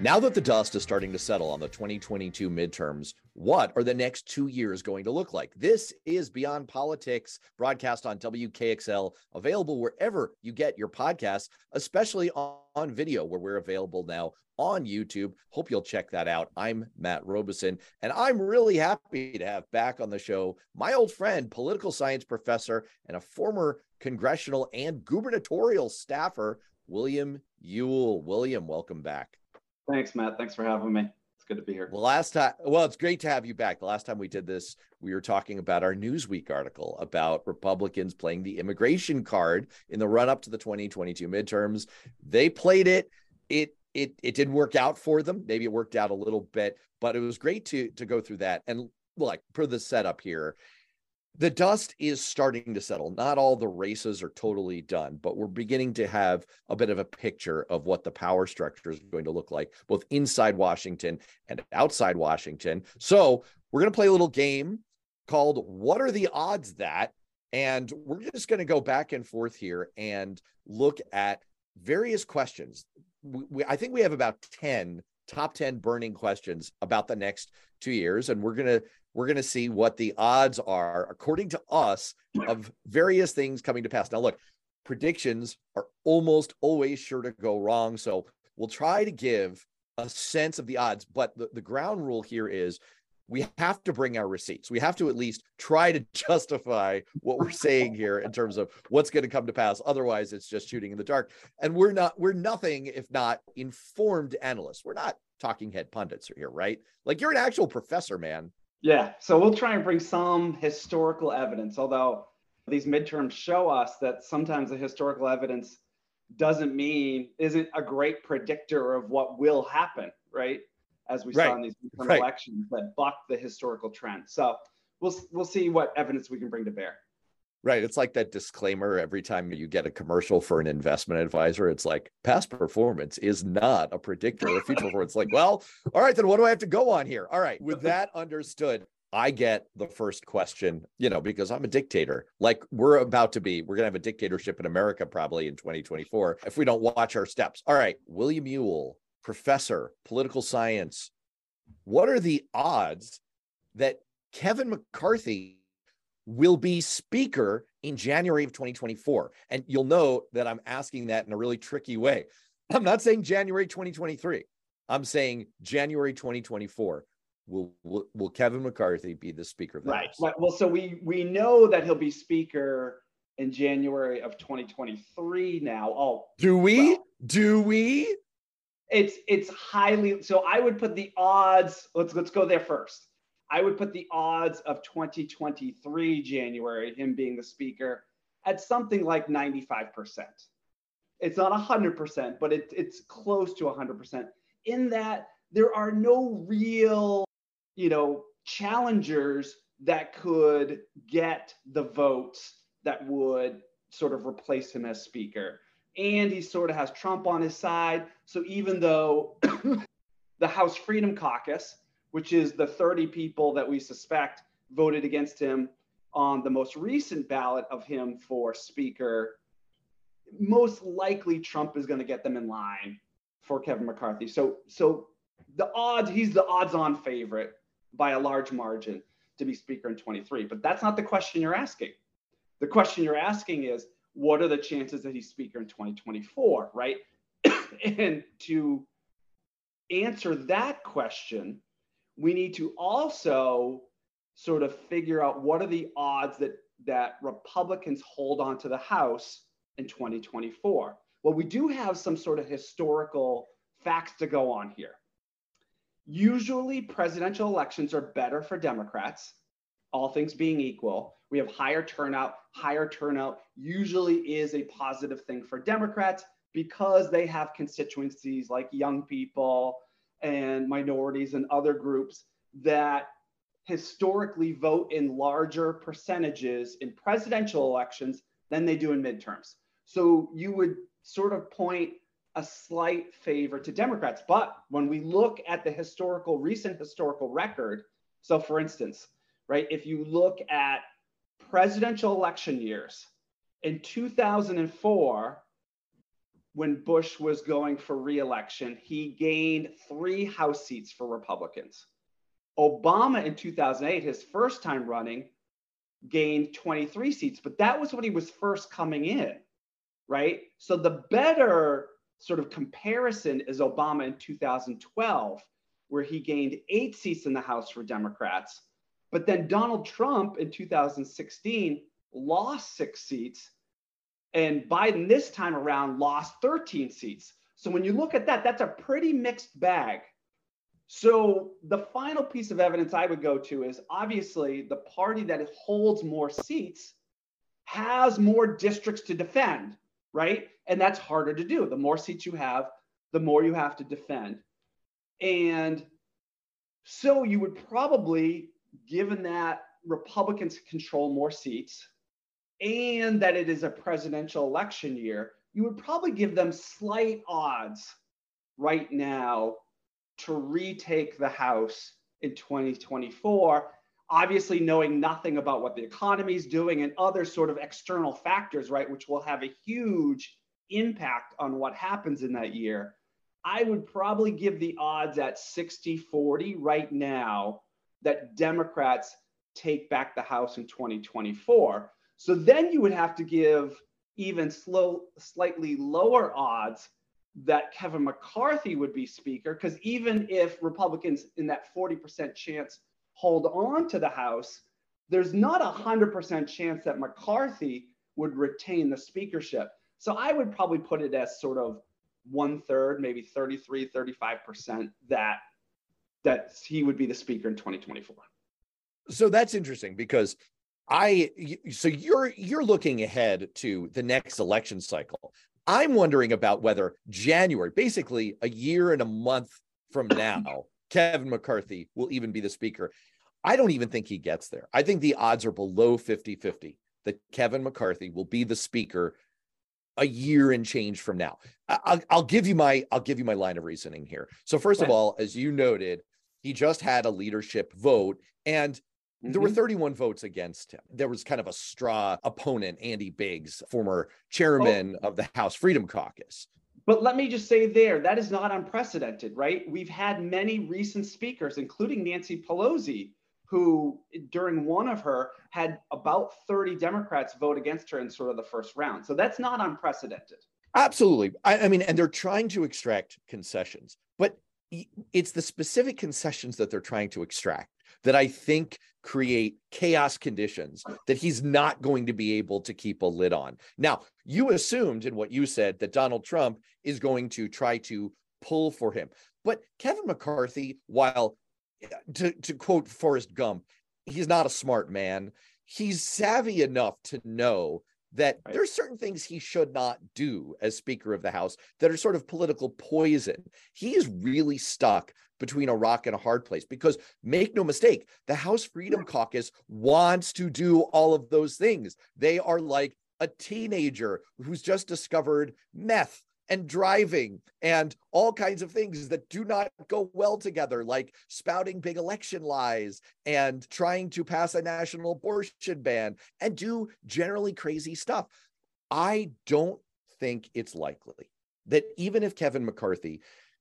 Now that the dust is starting to settle on the 2022 midterms, what are the next two years going to look like? This is Beyond Politics, broadcast on WKXL, available wherever you get your podcasts, especially on, video, where we're available now on YouTube. Hope you'll check that out. I'm Matt Robison, and I'm really happy to have back on the show my old friend, political science professor, and a former congressional and gubernatorial staffer, William Ewell. William, welcome back. Thanks, Matt. Thanks for having me. It's good to be here. The last time, well, it's great to have you back. The last time we did this, we were talking about our Newsweek article about Republicans playing the immigration card in the run up to the 2022 midterms. They played it. It it it didn't work out for them. Maybe it worked out a little bit, but it was great to to go through that. And like per the setup here, the dust is starting to settle. Not all the races are totally done, but we're beginning to have a bit of a picture of what the power structure is going to look like, both inside Washington and outside Washington. So we're going to play a little game called What Are the Odds That? And we're just going to go back and forth here and look at various questions. We, we, I think we have about 10 top 10 burning questions about the next two years. And we're going to we're going to see what the odds are, according to us, of various things coming to pass. Now, look, predictions are almost always sure to go wrong. So we'll try to give a sense of the odds. But the, the ground rule here is we have to bring our receipts. We have to at least try to justify what we're saying here in terms of what's going to come to pass. Otherwise, it's just shooting in the dark. And we're not, we're nothing if not informed analysts. We're not talking head pundits here, right? Like you're an actual professor, man. Yeah, so we'll try and bring some historical evidence, although these midterms show us that sometimes the historical evidence doesn't mean isn't a great predictor of what will happen, right? As we right. saw in these midterm right. elections that buck the historical trend. So we'll we'll see what evidence we can bring to bear. Right. It's like that disclaimer every time you get a commercial for an investment advisor. It's like past performance is not a predictor of future performance. Like, well, all right, then what do I have to go on here? All right. With that understood, I get the first question, you know, because I'm a dictator. Like we're about to be, we're going to have a dictatorship in America probably in 2024 if we don't watch our steps. All right. William Ewell, professor, political science. What are the odds that Kevin McCarthy will be speaker in January of 2024. And you'll know that I'm asking that in a really tricky way. I'm not saying January 2023. I'm saying January 2024. Will, will, will Kevin McCarthy be the speaker of the right. Right. Well, so we we know that he'll be speaker in January of 2023 now. Oh, do we? Well, do we? It's it's highly so I would put the odds, let's let's go there first. I would put the odds of 2023 January, him being the speaker, at something like 95%. It's not 100%, but it, it's close to 100%. In that there are no real, you know, challengers that could get the votes that would sort of replace him as speaker. And he sort of has Trump on his side. So even though the House Freedom Caucus which is the 30 people that we suspect voted against him on the most recent ballot of him for speaker. Most likely, Trump is going to get them in line for Kevin McCarthy. So, so the odds, he's the odds-on favorite by a large margin to be speaker in 23. But that's not the question you're asking. The question you're asking is, what are the chances that he's speaker in 2024, right? and to answer that question, we need to also sort of figure out what are the odds that that Republicans hold on to the House in 2024. Well, we do have some sort of historical facts to go on here. Usually, presidential elections are better for Democrats, all things being equal. We have higher turnout. Higher turnout usually is a positive thing for Democrats because they have constituencies like young people, and minorities and other groups that historically vote in larger percentages in presidential elections than they do in midterms. So you would sort of point a slight favor to Democrats. But when we look at the historical, recent historical record, so for instance, right, if you look at presidential election years, in 2004, when Bush was going for reelection, he gained three House seats for Republicans. Obama in 2008, his first time running, gained 23 seats, but that was when he was first coming in, right? So the better sort of comparison is Obama in 2012, where he gained eight seats in the House for Democrats. But then Donald Trump in 2016 lost six seats and Biden this time around lost 13 seats. So when you look at that, that's a pretty mixed bag. So the final piece of evidence I would go to is obviously the party that holds more seats has more districts to defend, right? And that's harder to do. The more seats you have, the more you have to defend. And so you would probably, given that Republicans control more seats, and that it is a presidential election year, you would probably give them slight odds right now to retake the House in 2024. Obviously, knowing nothing about what the economy is doing and other sort of external factors, right, which will have a huge impact on what happens in that year. I would probably give the odds at 60 40 right now that Democrats take back the House in 2024. So then you would have to give even slow, slightly lower odds that Kevin McCarthy would be speaker, because even if Republicans in that 40% chance hold on to the House, there's not a 100% chance that McCarthy would retain the speakership. So I would probably put it as sort of one third, maybe 33, 35% that that he would be the speaker in 2024. So that's interesting because I so you're you're looking ahead to the next election cycle. I'm wondering about whether January, basically a year and a month from now, Kevin McCarthy will even be the speaker. I don't even think he gets there. I think the odds are below 50-50 that Kevin McCarthy will be the speaker a year and change from now. I'll, I'll give you my I'll give you my line of reasoning here. So first of all, as you noted, he just had a leadership vote and Mm-hmm. There were mm-hmm. 31 votes against him. There was kind of a straw opponent, Andy Biggs, former chairman oh. of the House Freedom Caucus. But let me just say there, that is not unprecedented, right? We've had many recent speakers, including Nancy Pelosi, who during one of her had about 30 Democrats vote against her in sort of the first round. So that's not unprecedented. Absolutely. I, I mean, and they're trying to extract concessions, but it's the specific concessions that they're trying to extract that I think create chaos conditions that he's not going to be able to keep a lid on. Now, you assumed in what you said that Donald Trump is going to try to pull for him. But Kevin McCarthy, while to, to quote Forrest Gump, he's not a smart man. He's savvy enough to know that right. there's certain things he should not do as Speaker of the House that are sort of political poison. He is really stuck between a rock and a hard place because make no mistake, the House Freedom Caucus wants to do all of those things. They are like a teenager who's just discovered meth and driving and all kinds of things that do not go well together, like spouting big election lies and trying to pass a national abortion ban and do generally crazy stuff. I don't think it's likely that even if Kevin McCarthy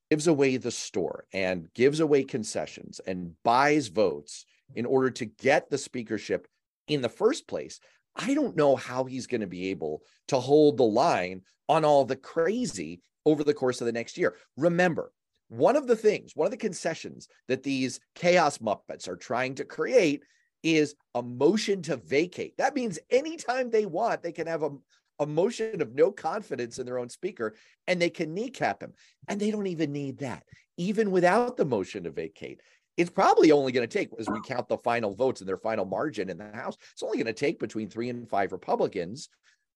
gives away the store and gives away concessions and buys votes in order to get the speakership in the first place, I don't know how he's going to be able to hold the line on all the crazy over the course of the next year. Remember, one of the things, one of the concessions that these chaos Muppets are trying to create is a motion to vacate. That means anytime they want, they can have a, a motion of no confidence in their own speaker and they can kneecap him. And they don't even need that, even without the motion to vacate it's probably only going to take, as we count the final votes and their final margin in the House, it's only going to take between three and five Republicans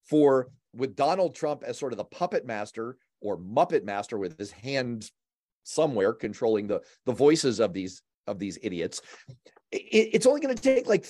for, with Donald Trump as sort of the puppet master or Muppet master with his hand somewhere controlling the, the voices of these of these idiots. It, it's only going to take like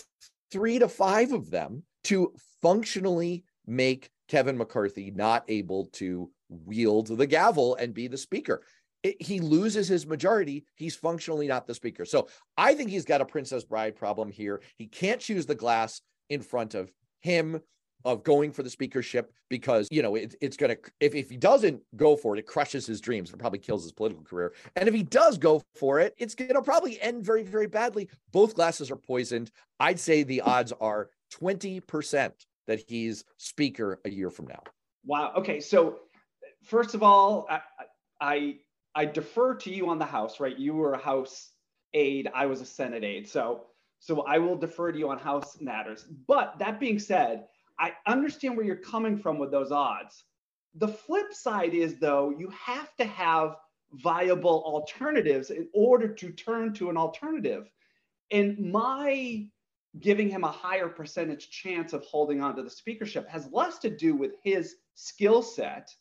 three to five of them to functionally make Kevin McCarthy not able to wield the gavel and be the speaker it, he loses his majority, he's functionally not the speaker. So I think he's got a Princess Bride problem here. He can't choose the glass in front of him of going for the speakership because you know it, it's going to if, if he doesn't go for it it crushes his dreams it probably kills his political career. And if he does go for it it's going to probably end very very badly. Both glasses are poisoned. I'd say the odds are 20% that he's speaker a year from now. Wow. Okay. So first of all i i, I defer to you on the house right you were a house aide i was a senate aide so so I will defer to you on House matters. But that being said, I understand where you're coming from with those odds. The flip side is, though, you have to have viable alternatives in order to turn to an alternative. And my giving him a higher percentage chance of holding on to the speakership has less to do with his skill set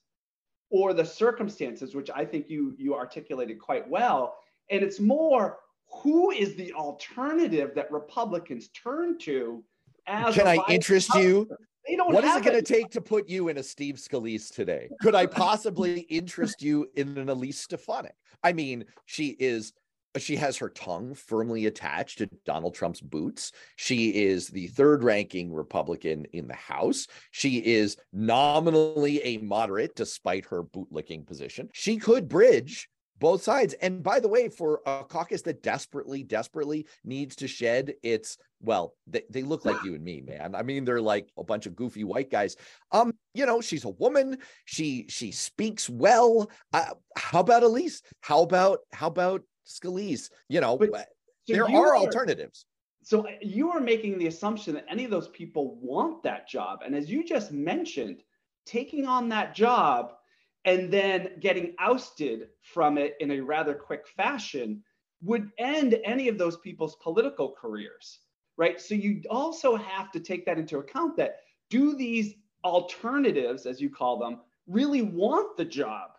or the circumstances, which I think you you articulated quite well. And it's more who is the alternative that Republicans turn to as Can I interest you? They don't what is it going to take to put you in a Steve Scalise today? Could I possibly interest you in an Elise Stefanik? I mean, she is she has her tongue firmly attached to Donald Trump's boots. She is the third ranking Republican in the House. She is nominally a moderate despite her bootlicking position. She could bridge both sides. And by the way, for a caucus that desperately, desperately needs to shed its, well, they, they look like you and me, man. I mean, they're like a bunch of goofy white guys. Um, you know, she's a woman. She she speaks well. Uh, how about Elise? How about how about Scalise? You know, but, so there are, are alternatives. So uh, you are making the assumption that any of those people want that job. And as you just mentioned, taking on that job and then getting ousted from it in a rather quick fashion would end any of those people's political careers, right? So you also have to take that into account that do these alternatives, as you call them, really want the job?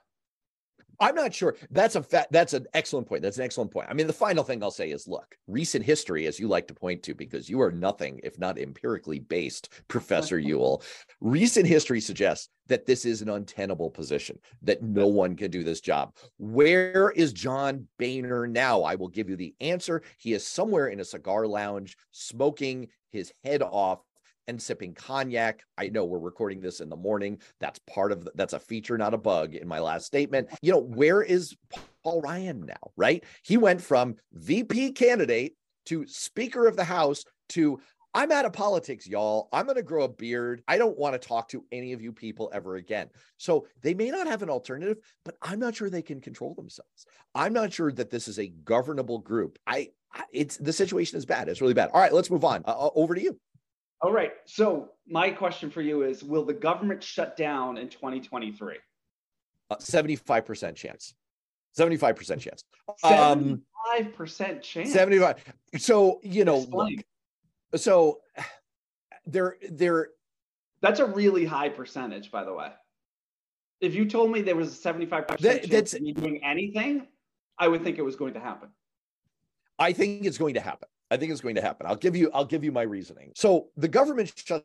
I'm not sure. That's a fa- that's an excellent point. That's an excellent point. I mean, the final thing I'll say is, look, recent history, as you like to point to, because you are nothing if not empirically based, Professor Ewell. Recent history suggests that this is an untenable position, that no one can do this job. Where is John Boehner now? I will give you the answer. He is somewhere in a cigar lounge, smoking his head off and sipping cognac. I know we're recording this in the morning. That's part of the, that's a feature, not a bug in my last statement. You know, where is Paul Ryan now, right? He went from VP candidate to Speaker of the House to I'm out of politics, y'all. I'm going to grow a beard. I don't want to talk to any of you people ever again. So they may not have an alternative, but I'm not sure they can control themselves. I'm not sure that this is a governable group. I, it's the situation is bad. It's really bad. All right, let's move on. Uh, uh over to you. All right. So my question for you is: Will the government shut down in 2023? Uh, 75% chance. 75% chance. 75% um, chance. 75. So, you know, look, so there, there. That's a really high percentage, by the way. If you told me there was a 75% chance that's, of me doing anything, I would think it was going to happen. I think it's going to happen. I think it's going to happen. I'll give you I'll give you my reasoning. So the government shuts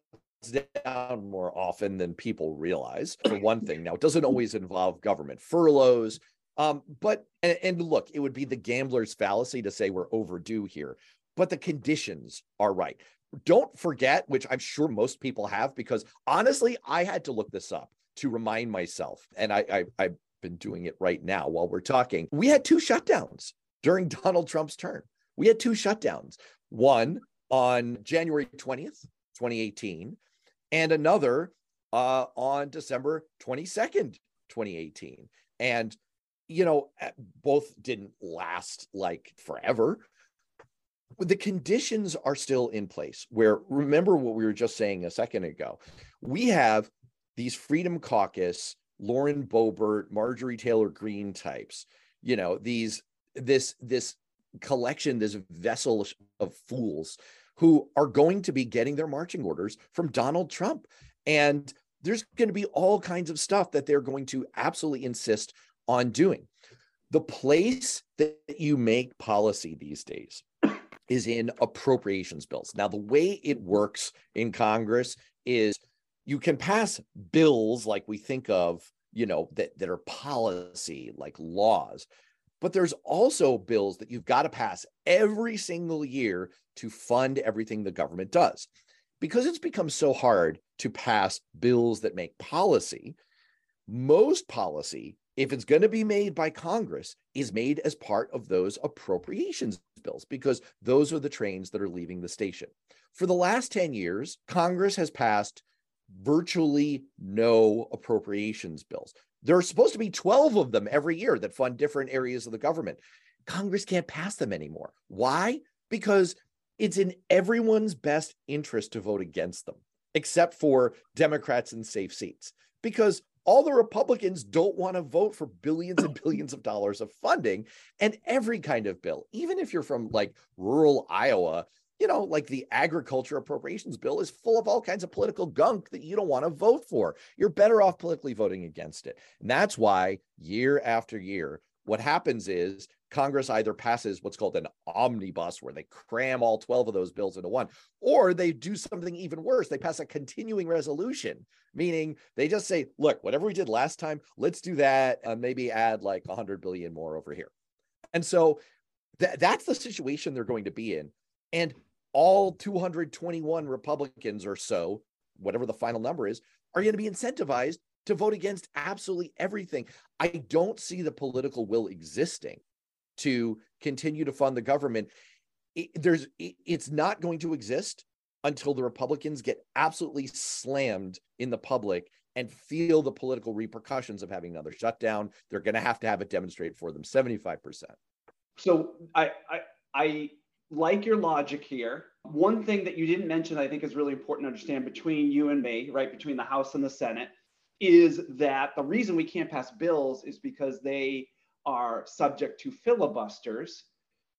down more often than people realize. For one thing, now it doesn't always involve government furloughs. Um, but and, and look, it would be the gambler's fallacy to say we're overdue here, but the conditions are right. Don't forget, which I'm sure most people have, because honestly, I had to look this up to remind myself, and I, I I've been doing it right now while we're talking. We had two shutdowns during Donald Trump's term we had two shutdowns one on January 20th, 2018, and another uh, on December 22nd, 2018. And, you know, eh, both didn't last like forever. The conditions are still in place where, remember what we were just saying a second ago, we have these Freedom Caucus, Lauren Boebert, Marjorie Taylor Greene types, you know, these, this, this collection, this vessel of fools who are going to be getting their marching orders from Donald Trump. And there's going to be all kinds of stuff that they're going to absolutely insist on doing. The place that you make policy these days is in appropriations bills. Now, the way it works in Congress is you can pass bills like we think of, you know, that, that are policy, like laws, but there's also bills that you've got to pass every single year to fund everything the government does. Because it's become so hard to pass bills that make policy. Most policy, if it's going to be made by Congress, is made as part of those appropriations bills because those are the trains that are leaving the station. For the last 10 years, Congress has passed virtually no appropriations bills. There are supposed to be 12 of them every year that fund different areas of the government. Congress can't pass them anymore. Why? Because it's in everyone's best interest to vote against them, except for Democrats in safe seats, because all the Republicans don't want to vote for billions and billions of dollars of funding and every kind of bill, even if you're from like rural Iowa. You know, like the agriculture appropriations bill is full of all kinds of political gunk that you don't want to vote for. You're better off politically voting against it. And that's why year after year, what happens is Congress either passes what's called an omnibus, where they cram all 12 of those bills into one, or they do something even worse. They pass a continuing resolution, meaning they just say, look, whatever we did last time, let's do that and maybe add like 100 billion more over here. And so th- that's the situation they're going to be in. And all 221 Republicans or so, whatever the final number is, are going to be incentivized to vote against absolutely everything. I don't see the political will existing to continue to fund the government. It, there's it, it's not going to exist until the Republicans get absolutely slammed in the public and feel the political repercussions of having another shutdown. They're going to have to have it demonstrated for them 75%. So I, I, I like your logic here. One thing that you didn't mention, I think, is really important to understand between you and me, right, between the House and the Senate, is that the reason we can't pass bills is because they are subject to filibusters,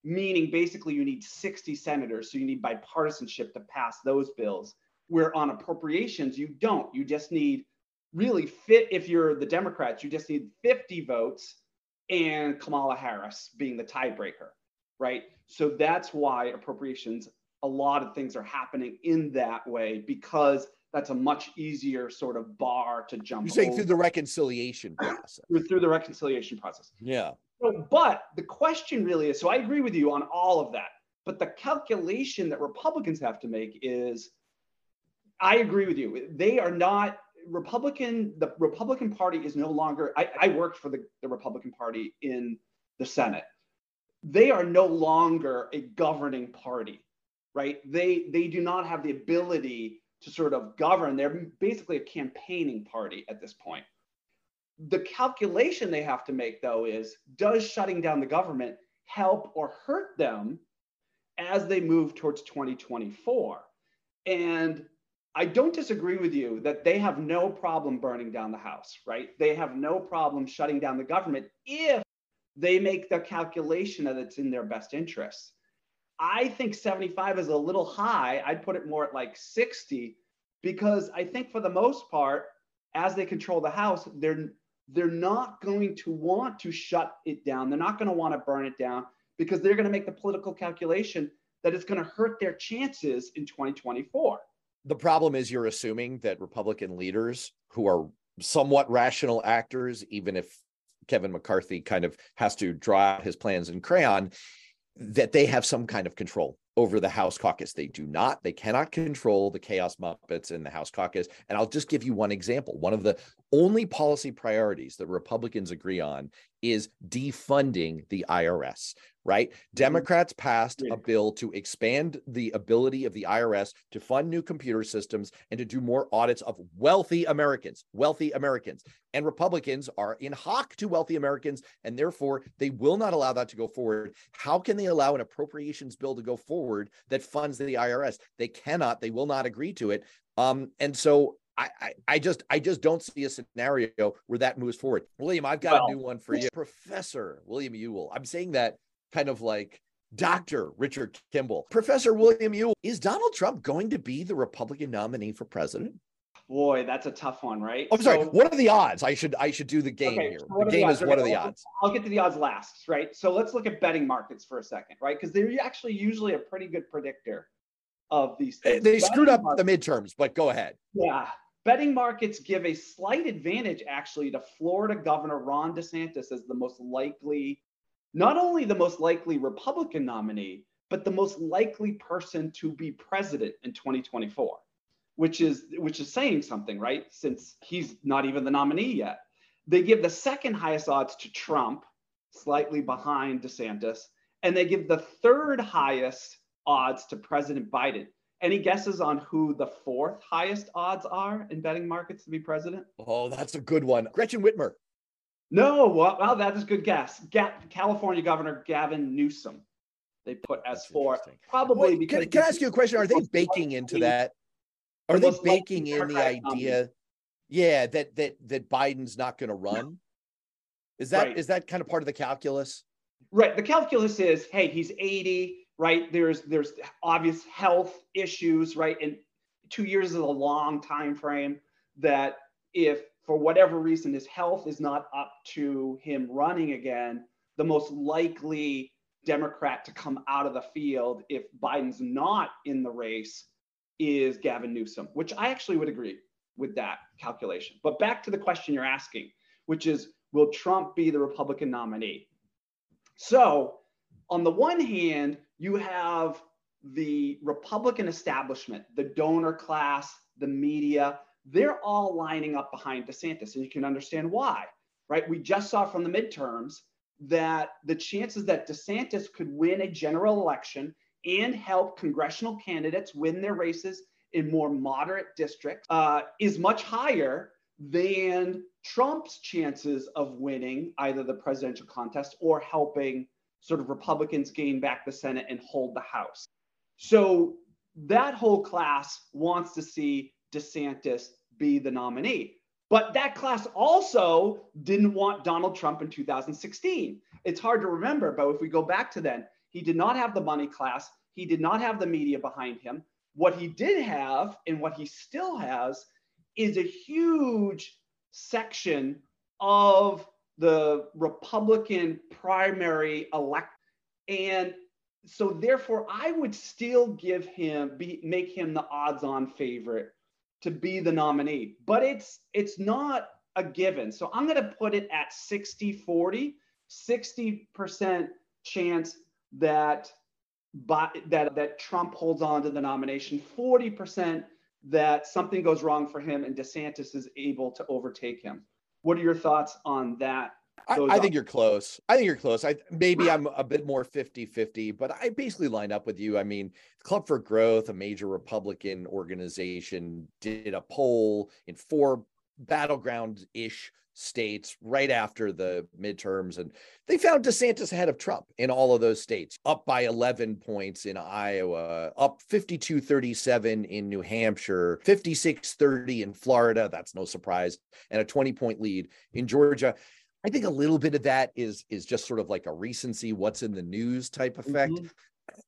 meaning basically you need 60 senators. So you need bipartisanship to pass those bills. Where on appropriations, you don't. You just need really fit, if you're the Democrats, you just need 50 votes and Kamala Harris being the tiebreaker, right? So that's why appropriations, a lot of things are happening in that way because that's a much easier sort of bar to jump. You're saying over. through the reconciliation process. through the reconciliation process. Yeah. So, but the question really is so I agree with you on all of that. But the calculation that Republicans have to make is I agree with you. They are not Republican, the Republican Party is no longer, I, I worked for the, the Republican Party in the Senate. They are no longer a governing party, right? They they do not have the ability to sort of govern. They're basically a campaigning party at this point. The calculation they have to make, though, is does shutting down the government help or hurt them as they move towards 2024? And I don't disagree with you that they have no problem burning down the house, right? They have no problem shutting down the government if they make the calculation that it's in their best interests. I think 75 is a little high. I'd put it more at like 60 because I think for the most part, as they control the house, they're they're not going to want to shut it down. They're not going to want to burn it down because they're going to make the political calculation that it's going to hurt their chances in 2024. The problem is you're assuming that Republican leaders who are somewhat rational actors, even if Kevin McCarthy kind of has to draw out his plans in crayon, that they have some kind of control over the House caucus. They do not, they cannot control the chaos Muppets in the House caucus. And I'll just give you one example. One of the only policy priorities that Republicans agree on is defunding the IRS, right? Mm-hmm. Democrats passed a bill to expand the ability of the IRS to fund new computer systems and to do more audits of wealthy Americans, wealthy Americans. And Republicans are in hock to wealthy Americans, and therefore they will not allow that to go forward. How can they allow an appropriations bill to go forward that funds the IRS? They cannot, they will not agree to it. Um, and so I, I, just I just don't see a scenario where that moves forward. William, I've got well, a new one for you. Professor William Ewell. I'm saying that kind of like Dr. Richard Kimble. Professor William Ewell, is Donald Trump going to be the Republican nominee for president? Boy, that's a tough one, right? Oh, I'm sorry. So, what are the odds? I should I should do the game okay, here. So the game the is what are the odds? I'll get to the odds last, right? So let's look at betting markets for a second, right? Because they're actually usually a pretty good predictor of these things. They, they screwed up markets, the midterms, but go ahead. Yeah. Betting markets give a slight advantage actually to Florida Governor Ron DeSantis as the most likely, not only the most likely Republican nominee, but the most likely person to be president in 2024. which is which is saying something, right? Since he's not even the nominee yet. They give the second highest odds to Trump, slightly behind DeSantis, and they give the third highest odds to President Biden. Any guesses on who the fourth highest odds are in betting markets to be president? Oh, that's a good one. Gretchen Whitmer. No, well, well that is a good guess. Ga- California Governor Gavin Newsom. They put S four probably Wait, because. Can, can I ask you a question? Are they baking into that? Are they baking in the idea? Yeah, that that that Biden's not going to run. Is that right. is that kind of part of the calculus? Right. The calculus is, hey, he's 80 right? There's there's obvious health issues, right? And two years is a long time frame that if for whatever reason his health is not up to him running again, the most likely Democrat to come out of the field if Biden's not in the race is Gavin Newsom, which I actually would agree with that calculation. But back to the question you're asking, which is will Trump be the Republican nominee? So, on the one hand, you have the Republican establishment, the donor class, the media, they're all lining up behind DeSantis. And you can understand why, right? We just saw from the midterms that the chances that DeSantis could win a general election and help congressional candidates win their races in more moderate districts uh, is much higher than Trump's chances of winning either the presidential contest or helping sort of Republicans gain back the Senate and hold the House. So that whole class wants to see DeSantis be the nominee. But that class also didn't want Donald Trump in 2016. It's hard to remember, but if we go back to then, he did not have the money class, he did not have the media behind him. What he did have, and what he still has, is a huge section of the Republican primary elect. And so therefore I would still give him be make him the odds on favorite to be the nominee. But it's it's not a given. So I'm going to put it at 60-40, 60% chance that but that that Trump holds on to the nomination, 40% that something goes wrong for him and DeSantis is able to overtake him. What are your thoughts on that? I, I, think you're close. I think you're close. I maybe I'm a bit more 50-50, but I basically lined up with you. I mean, Club for Growth, a major Republican organization, did a poll in four battleground-ish states right after the midterms and they found DeSantis ahead of Trump in all of those states up by 11 points in Iowa up 52-37 in New Hampshire 56-30 in Florida that's no surprise and a 20 point lead in Georgia I think a little bit of that is is just sort of like a recency what's in the news type effect mm-hmm.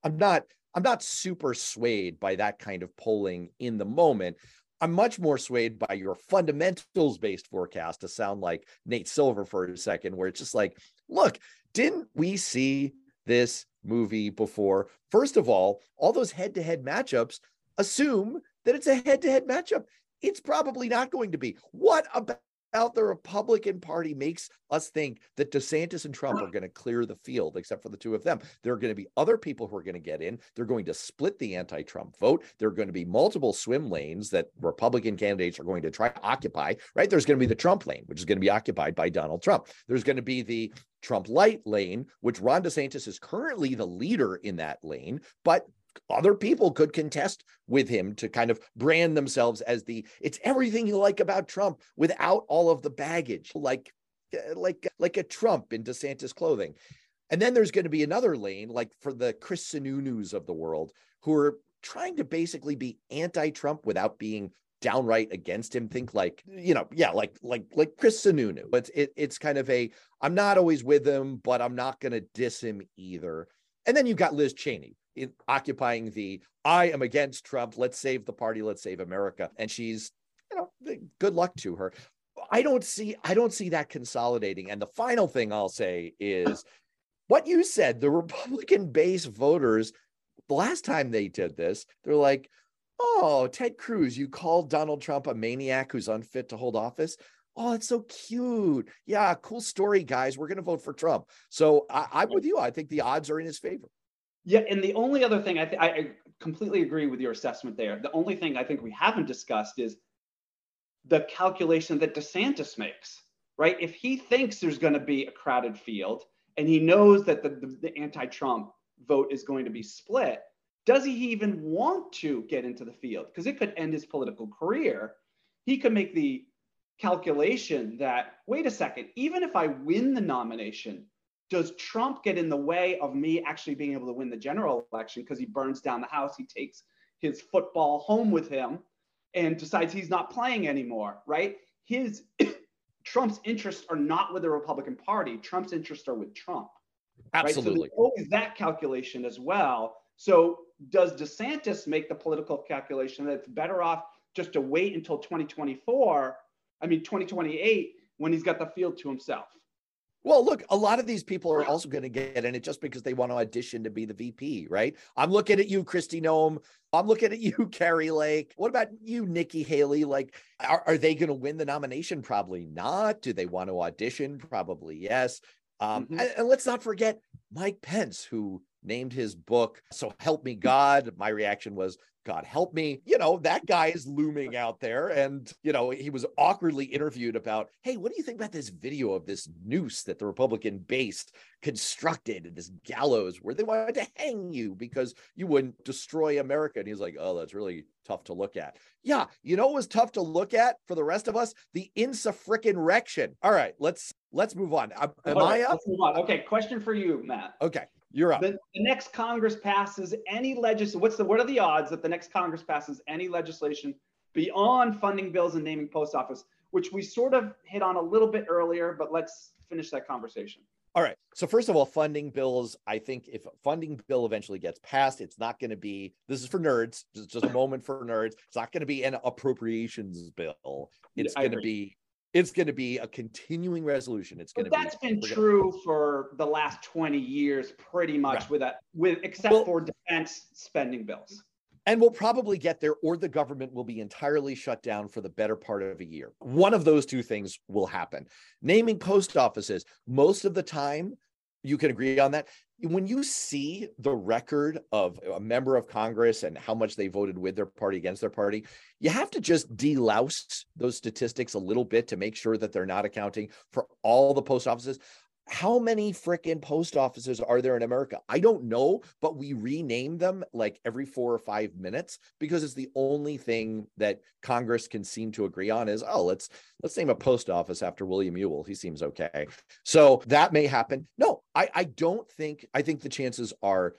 I'm not I'm not super swayed by that kind of polling in the moment I'm much more swayed by your fundamentals based forecast to sound like Nate Silver for a second, where it's just like, look, didn't we see this movie before? First of all, all those head to head matchups assume that it's a head to head matchup. It's probably not going to be. What about out the Republican Party makes us think that DeSantis and Trump are going to clear the field, except for the two of them. There are going to be other people who are going to get in. They're going to split the anti Trump vote. There are going to be multiple swim lanes that Republican candidates are going to try to occupy, right? There's going to be the Trump lane, which is going to be occupied by Donald Trump. There's going to be the Trump light lane, which Ron DeSantis is currently the leader in that lane, but other people could contest with him to kind of brand themselves as the it's everything you like about Trump without all of the baggage like uh, like uh, like a Trump in DeSantis clothing. And then there's going to be another lane like for the Chris Sununu's of the world who are trying to basically be anti-Trump without being downright against him. Think like you know yeah like like like chris sununu. But it, it's kind of a i'm not always with him but i'm not going to diss him either. And then you've got liz cheney in occupying the I am against Trump. Let's save the party. Let's save America. And she's, you know, good luck to her. I don't see I don't see that consolidating. And the final thing I'll say is what you said, the Republican base voters, the last time they did this, they're like, oh, Ted Cruz, you called Donald Trump a maniac who's unfit to hold office. Oh, it's so cute. Yeah, cool story, guys. We're going to vote for Trump. So I, am with you. I think the odds are in his favor. Yeah, and the only other thing I, th- I completely agree with your assessment there. The only thing I think we haven't discussed is the calculation that DeSantis makes, right? If he thinks there's going to be a crowded field and he knows that the, the, the anti Trump vote is going to be split, does he even want to get into the field? Because it could end his political career. He could make the calculation that, wait a second, even if I win the nomination, does Trump get in the way of me actually being able to win the general election because he burns down the house, he takes his football home with him and decides he's not playing anymore, right? His Trump's interests are not with the Republican Party. Trump's interests are with Trump. Absolutely. Right? So always that calculation as well. So does DeSantis make the political calculation that it's better off just to wait until 2024? I mean, 2028 when he's got the field to himself. Well, look, a lot of these people are also going to get in it just because they want to audition to be the VP, right? I'm looking at you, Kristi Noem. I'm looking at you, Kari Lake. What about you, Nikki Haley? Like, are, are they going to win the nomination? Probably not. Do they want to audition? Probably yes. Um, mm-hmm. and, and let's not forget Mike Pence, who named his book so help me god my reaction was God help me. You know, that guy is looming out there. And, you know, he was awkwardly interviewed about, hey, what do you think about this video of this noose that the Republican base constructed, this gallows where they wanted to hang you because you wouldn't destroy America? And he's like, oh, that's really tough to look at. Yeah, you know it was tough to look at for the rest of us? The insufrickin' rection. All right, let's let's move on. Am I up? Let's move on. Okay, question for you, Matt. Okay. You're up. The, the next Congress passes any legislation. What's the what are the odds that the next Congress passes any legislation beyond funding bills and naming post office, which we sort of hit on a little bit earlier, but let's finish that conversation. All right. So first of all, funding bills. I think if a funding bill eventually gets passed, it's not going to be. This is for nerds. It's just a moment for nerds. It's not going to be an appropriations bill. It's going to be it's going to be a continuing resolution. It's going to be. That's been true gonna... for the last 20 years, pretty much right. with that, with except well, for defense spending bills. And we'll probably get there, or the government will be entirely shut down for the better part of a year. One of those two things will happen. Naming post offices, most of the time, you can agree on that when you see the record of a member of Congress and how much they voted with their party against their party, you have to just delouse those statistics a little bit to make sure that they're not accounting for all the post offices how many freaking post offices are there in America? I don't know, but we rename them like every four or five minutes because it's the only thing that Congress can seem to agree on is, oh, let's let's name a post office after William Ewell. He seems okay. So that may happen. No, I, I don't think I think the chances are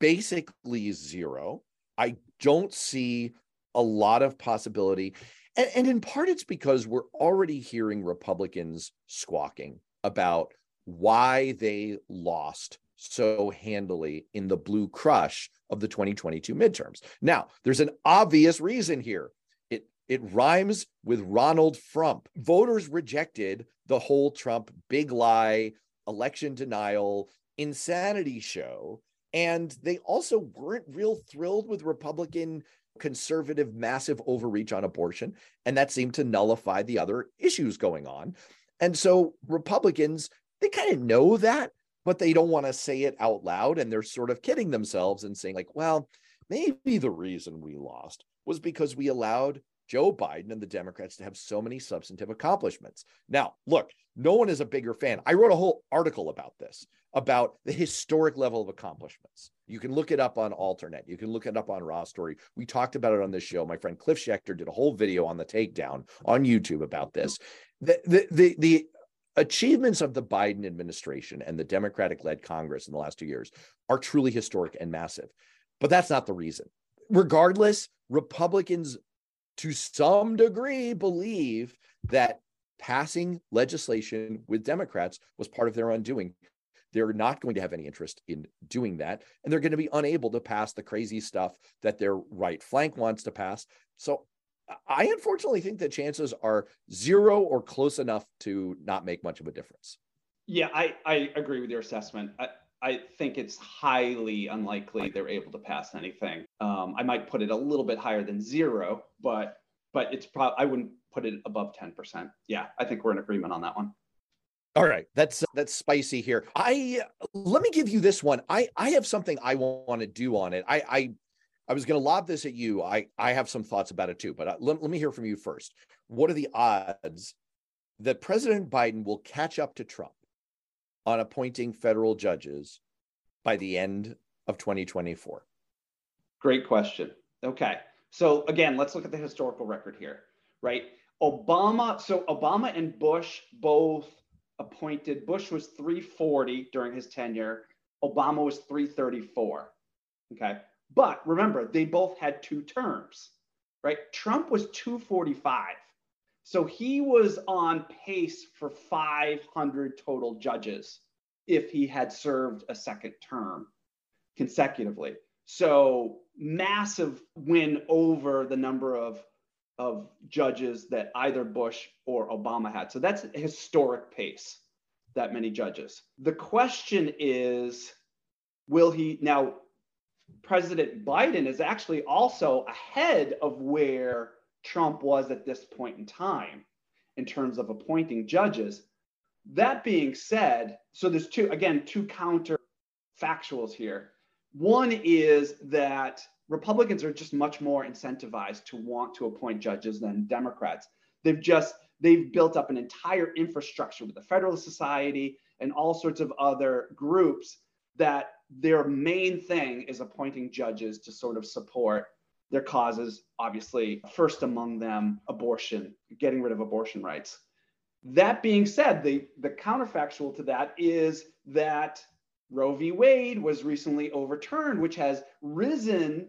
basically zero. I don't see a lot of possibility. And, and in part, it's because we're already hearing Republicans squawking about why they lost so handily in the blue crush of the 2022 midterms. Now, there's an obvious reason here. It it rhymes with Ronald Trump. Voters rejected the whole Trump big lie, election denial, insanity show, and they also weren't real thrilled with Republican conservative massive overreach on abortion, and that seemed to nullify the other issues going on. And so Republicans, they kind of know that, but they don't want to say it out loud. And they're sort of kidding themselves and saying, like, well, maybe the reason we lost was because we allowed Joe Biden and the Democrats to have so many substantive accomplishments. Now, look, no one is a bigger fan. I wrote a whole article about this, about the historic level of accomplishments. You can look it up on Alternet. You can look it up on Raw Story. We talked about it on this show. My friend Cliff Schecter did a whole video on the takedown on YouTube about this the, the, the, the achievements of the Biden administration and the Democratic led Congress in the last two years are truly historic and massive. But that's not the reason. Regardless, Republicans, to some degree, believe that passing legislation with Democrats was part of their undoing. They're not going to have any interest in doing that. And they're going to be unable to pass the crazy stuff that their right flank wants to pass. So I unfortunately think the chances are zero or close enough to not make much of a difference. Yeah, I, I agree with your assessment. I, I think it's highly unlikely they're able to pass anything. Um, I might put it a little bit higher than zero, but but it's probably I wouldn't put it above 10%. Yeah, I think we're in agreement on that one. All right, that's that's spicy here. I let me give you this one. I I have something I want to do on it. I I I was going to lob this at you. I I have some thoughts about it too, but uh, let, let me hear from you first. What are the odds that President Biden will catch up to Trump on appointing federal judges by the end of 2024? Great question. Okay. So again, let's look at the historical record here, right? Obama, so Obama and Bush both appointed, Bush was 340 during his tenure, Obama was 334. Okay. But remember, they both had two terms, right? Trump was 245. So he was on pace for 500 total judges if he had served a second term consecutively. So massive win over the number of of judges that either Bush or Obama had. So that's a historic pace, that many judges. The question is will he now? President Biden is actually also ahead of where Trump was at this point in time in terms of appointing judges. That being said, so there's two, again, two counter factuals here. One is that Republicans are just much more incentivized to want to appoint judges than Democrats. They've just they've built up an entire infrastructure with the Federalist Society and all sorts of other groups that their main thing is appointing judges to sort of support their causes, obviously, first among them, abortion, getting rid of abortion rights. That being said, the, the counterfactual to that is that Roe v. Wade was recently overturned, which has risen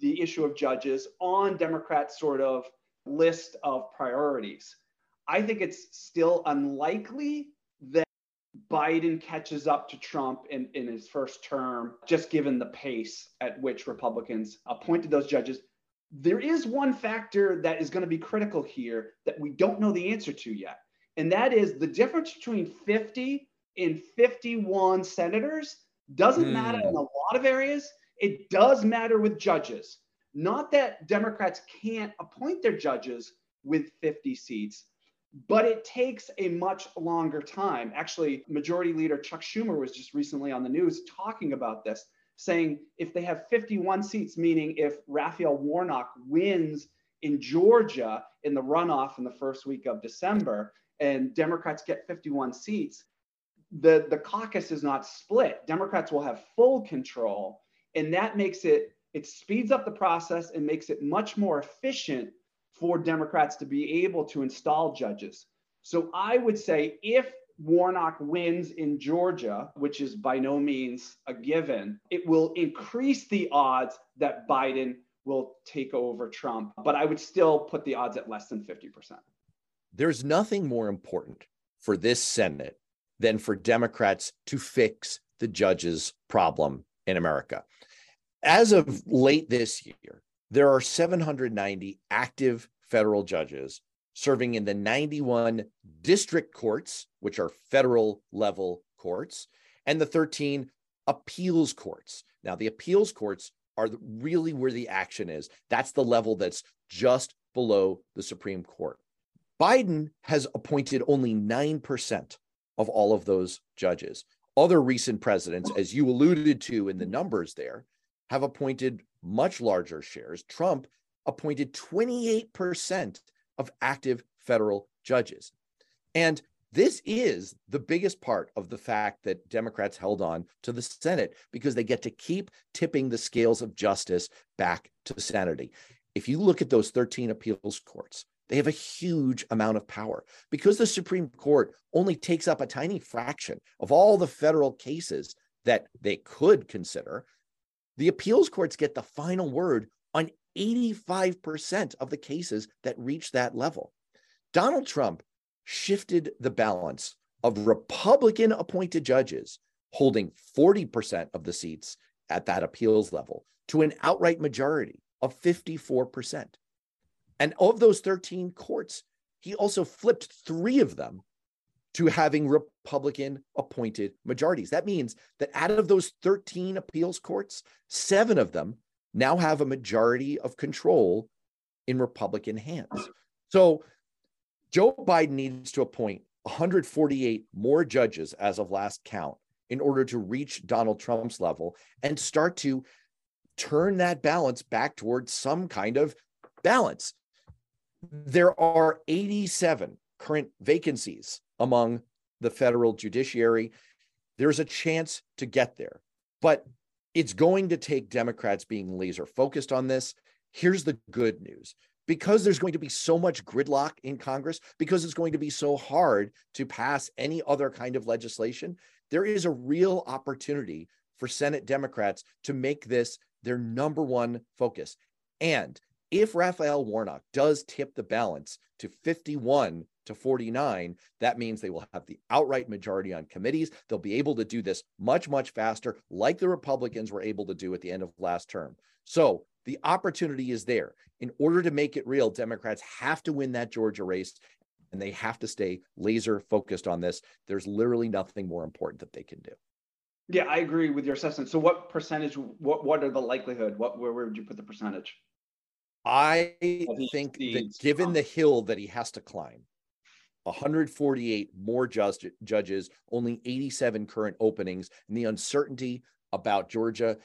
the issue of judges on Democrats' sort of list of priorities. I think it's still unlikely that Biden catches up to Trump in, in his first term, just given the pace at which Republicans appointed those judges. There is one factor that is going to be critical here that we don't know the answer to yet. And that is the difference between 50 and 51 senators doesn't mm. matter in a lot of areas. It does matter with judges. Not that Democrats can't appoint their judges with 50 seats, but it takes a much longer time. Actually, Majority Leader Chuck Schumer was just recently on the news talking about this, saying if they have 51 seats, meaning if Raphael Warnock wins in Georgia in the runoff in the first week of December, and Democrats get 51 seats, the, the caucus is not split. Democrats will have full control, and that makes it, it speeds up the process and makes it much more efficient for Democrats to be able to install judges. So I would say if Warnock wins in Georgia, which is by no means a given, it will increase the odds that Biden will take over Trump. But I would still put the odds at less than 50%. There's nothing more important for this Senate than for Democrats to fix the judges' problem in America. As of late this year, there are 790 active federal judges serving in the 91 district courts, which are federal level courts, and the 13 appeals courts. Now, the appeals courts are really where the action is. That's the level that's just below the Supreme Court. Biden has appointed only 9% of all of those judges. Other recent presidents, as you alluded to in the numbers there, have appointed much larger shares. Trump appointed 28% of active federal judges. And this is the biggest part of the fact that Democrats held on to the Senate because they get to keep tipping the scales of justice back to sanity. If you look at those 13 appeals courts, they have a huge amount of power because the Supreme Court only takes up a tiny fraction of all the federal cases that they could consider the appeals courts get the final word on 85% of the cases that reach that level. Donald Trump shifted the balance of Republican appointed judges holding 40% of the seats at that appeals level to an outright majority of 54%. And of those 13 courts, he also flipped three of them to having Republican appointed majorities. That means that out of those 13 appeals courts, seven of them now have a majority of control in Republican hands. So Joe Biden needs to appoint 148 more judges as of last count in order to reach Donald Trump's level and start to turn that balance back towards some kind of balance. There are 87 current vacancies among the federal judiciary. There's a chance to get there, but it's going to take Democrats being laser focused on this. Here's the good news because there's going to be so much gridlock in Congress, because it's going to be so hard to pass any other kind of legislation, there is a real opportunity for Senate Democrats to make this their number one focus. And if Raphael Warnock does tip the balance to 51 to 49, that means they will have the outright majority on committees. They'll be able to do this much, much faster, like the Republicans were able to do at the end of last term. So the opportunity is there. In order to make it real, Democrats have to win that Georgia race and they have to stay laser focused on this. There's literally nothing more important that they can do. Yeah, I agree with your assessment. So, what percentage? What what are the likelihood? What where, where would you put the percentage? I think that given oh. the hill that he has to climb, 148 more just, judges, only 87 current openings, and the uncertainty about Georgia,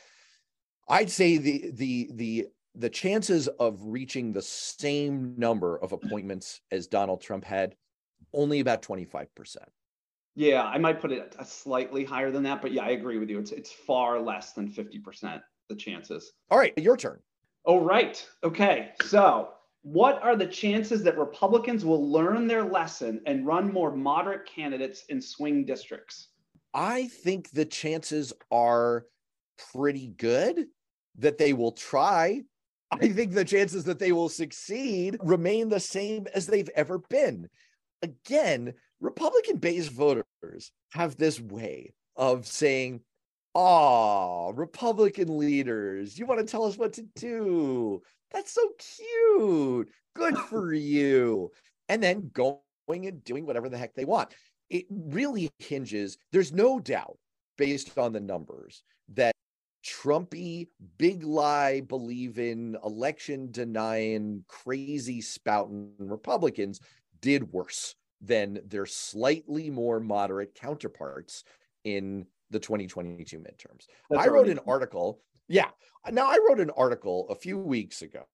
I'd say the the the the chances of reaching the same number of appointments as Donald Trump had only about 25%. Yeah, I might put it a slightly higher than that, but yeah, I agree with you. It's it's far less than 50% the chances. All right, your turn. Oh, right. Okay. So, what are the chances that Republicans will learn their lesson and run more moderate candidates in swing districts? I think the chances are pretty good that they will try. I think the chances that they will succeed remain the same as they've ever been. Again, Republican based voters have this way of saying, Oh, Republican leaders, you want to tell us what to do? That's so cute. Good for you. And then going and doing whatever the heck they want. It really hinges, there's no doubt, based on the numbers, that Trumpy, big lie, believe in election denying, crazy spouting Republicans did worse than their slightly more moderate counterparts in the 2022 midterms. That's I wrote an article. Yeah. Now I wrote an article a few weeks ago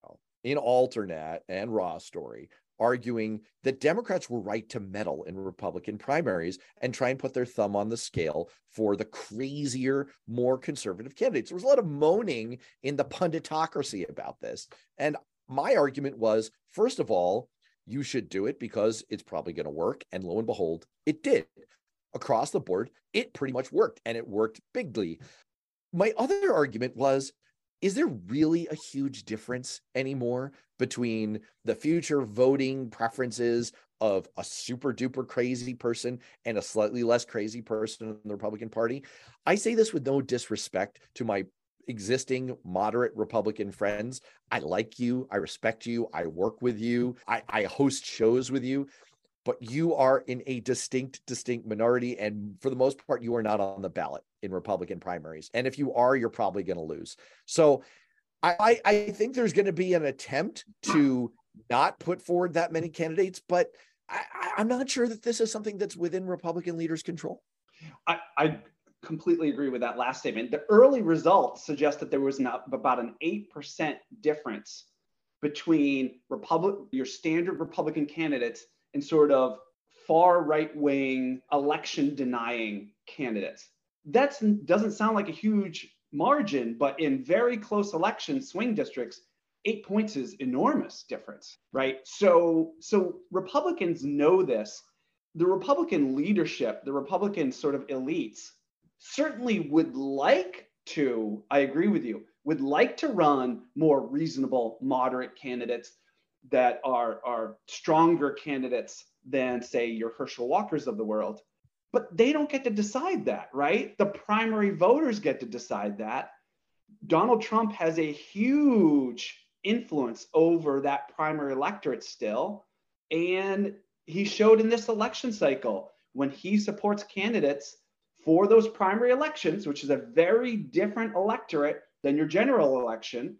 in Alternet and Raw Story arguing that Democrats were right to meddle in Republican primaries and try and put their thumb on the scale for the crazier, more conservative candidates. There was a lot of moaning in the punditocracy about this. And my argument was first of all, you should do it because it's probably going to work. And lo and behold, it did. Across the board, it pretty much worked and it worked bigly. My other argument was is there really a huge difference anymore between the future voting preferences of a super duper crazy person and a slightly less crazy person in the Republican Party? I say this with no disrespect to my existing moderate Republican friends. I like you. I respect you. I work with you. I, I host shows with you. But you are in a distinct, distinct minority. And for the most part, you are not on the ballot in Republican primaries. And if you are, you're probably going to lose. So I, I think there's going to be an attempt to not put forward that many candidates, but I, am not sure that this is something that's within Republican leaders' control. I, I completely agree with that last statement. The early results suggest that there was not about an 8% difference between Republic, your standard Republican candidates and sort of far right wing election denying candidates. That doesn't sound like a huge margin, but in very close election swing districts, eight points is enormous difference, right? So, so Republicans know this. The Republican leadership, the Republican sort of elites certainly would like to, I agree with you, would like to run more reasonable, moderate candidates that are, are stronger candidates than, say, your Herschel Walkers of the world. But they don't get to decide that, right? The primary voters get to decide that. Donald Trump has a huge influence over that primary electorate still. And he showed in this election cycle when he supports candidates for those primary elections, which is a very different electorate than your general election,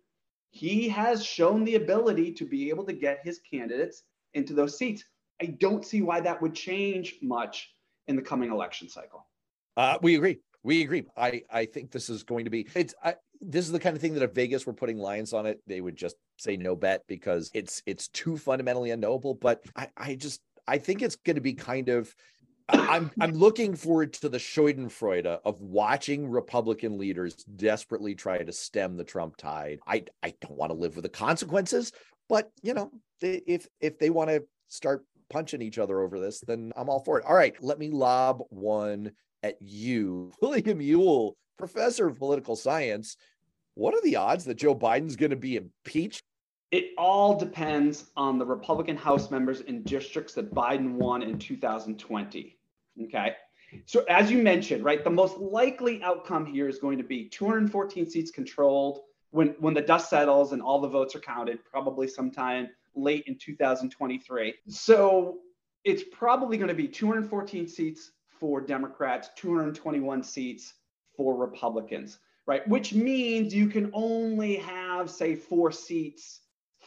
he has shown the ability to be able to get his candidates into those seats. I don't see why that would change much in the coming election cycle. Uh, we agree. We agree. I, I think this is going to be it's I, this is the kind of thing that if Vegas were putting lines on it, they would just say no bet because it's it's too fundamentally unknowable. But I, I just I think it's going to be kind of I'm I'm looking forward to the Schadenfreude of watching Republican leaders desperately try to stem the Trump tide. I I don't want to live with the consequences, but you know, if if they want to start punching each other over this, then I'm all for it. All right, let me lob one at you, William Ewell, professor of political science. What are the odds that Joe Biden's going to be impeached? It all depends on the Republican House members in districts that Biden won in 2020. Okay. So, as you mentioned, right, the most likely outcome here is going to be 214 seats controlled when, when the dust settles and all the votes are counted, probably sometime late in 2023. So, it's probably going to be 214 seats for Democrats, 221 seats for Republicans, right? Which means you can only have, say, four seats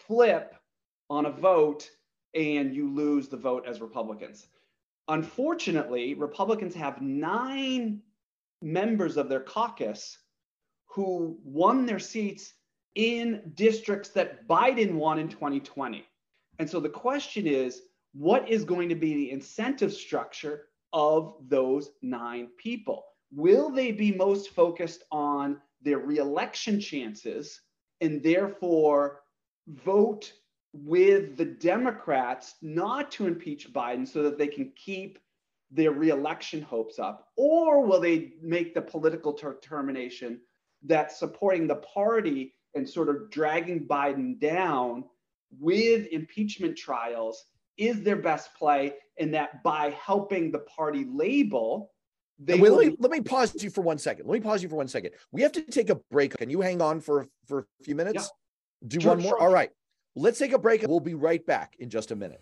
flip on a vote and you lose the vote as Republicans. Unfortunately, Republicans have nine members of their caucus who won their seats in districts that Biden won in 2020. And so the question is what is going to be the incentive structure of those nine people? Will they be most focused on their reelection chances and therefore vote with the Democrats not to impeach Biden so that they can keep their reelection hopes up? Or will they make the political determination that supporting the party and sort of dragging Biden down with impeachment trials is their best play, and that by helping the party label, they Wait, let me let me pause you for one second. Let me pause you for one second. We have to take a break. Can you hang on for for a few minutes? Do sure, one more. Sure. All right. Let's take a break. We'll be right back in just a minute.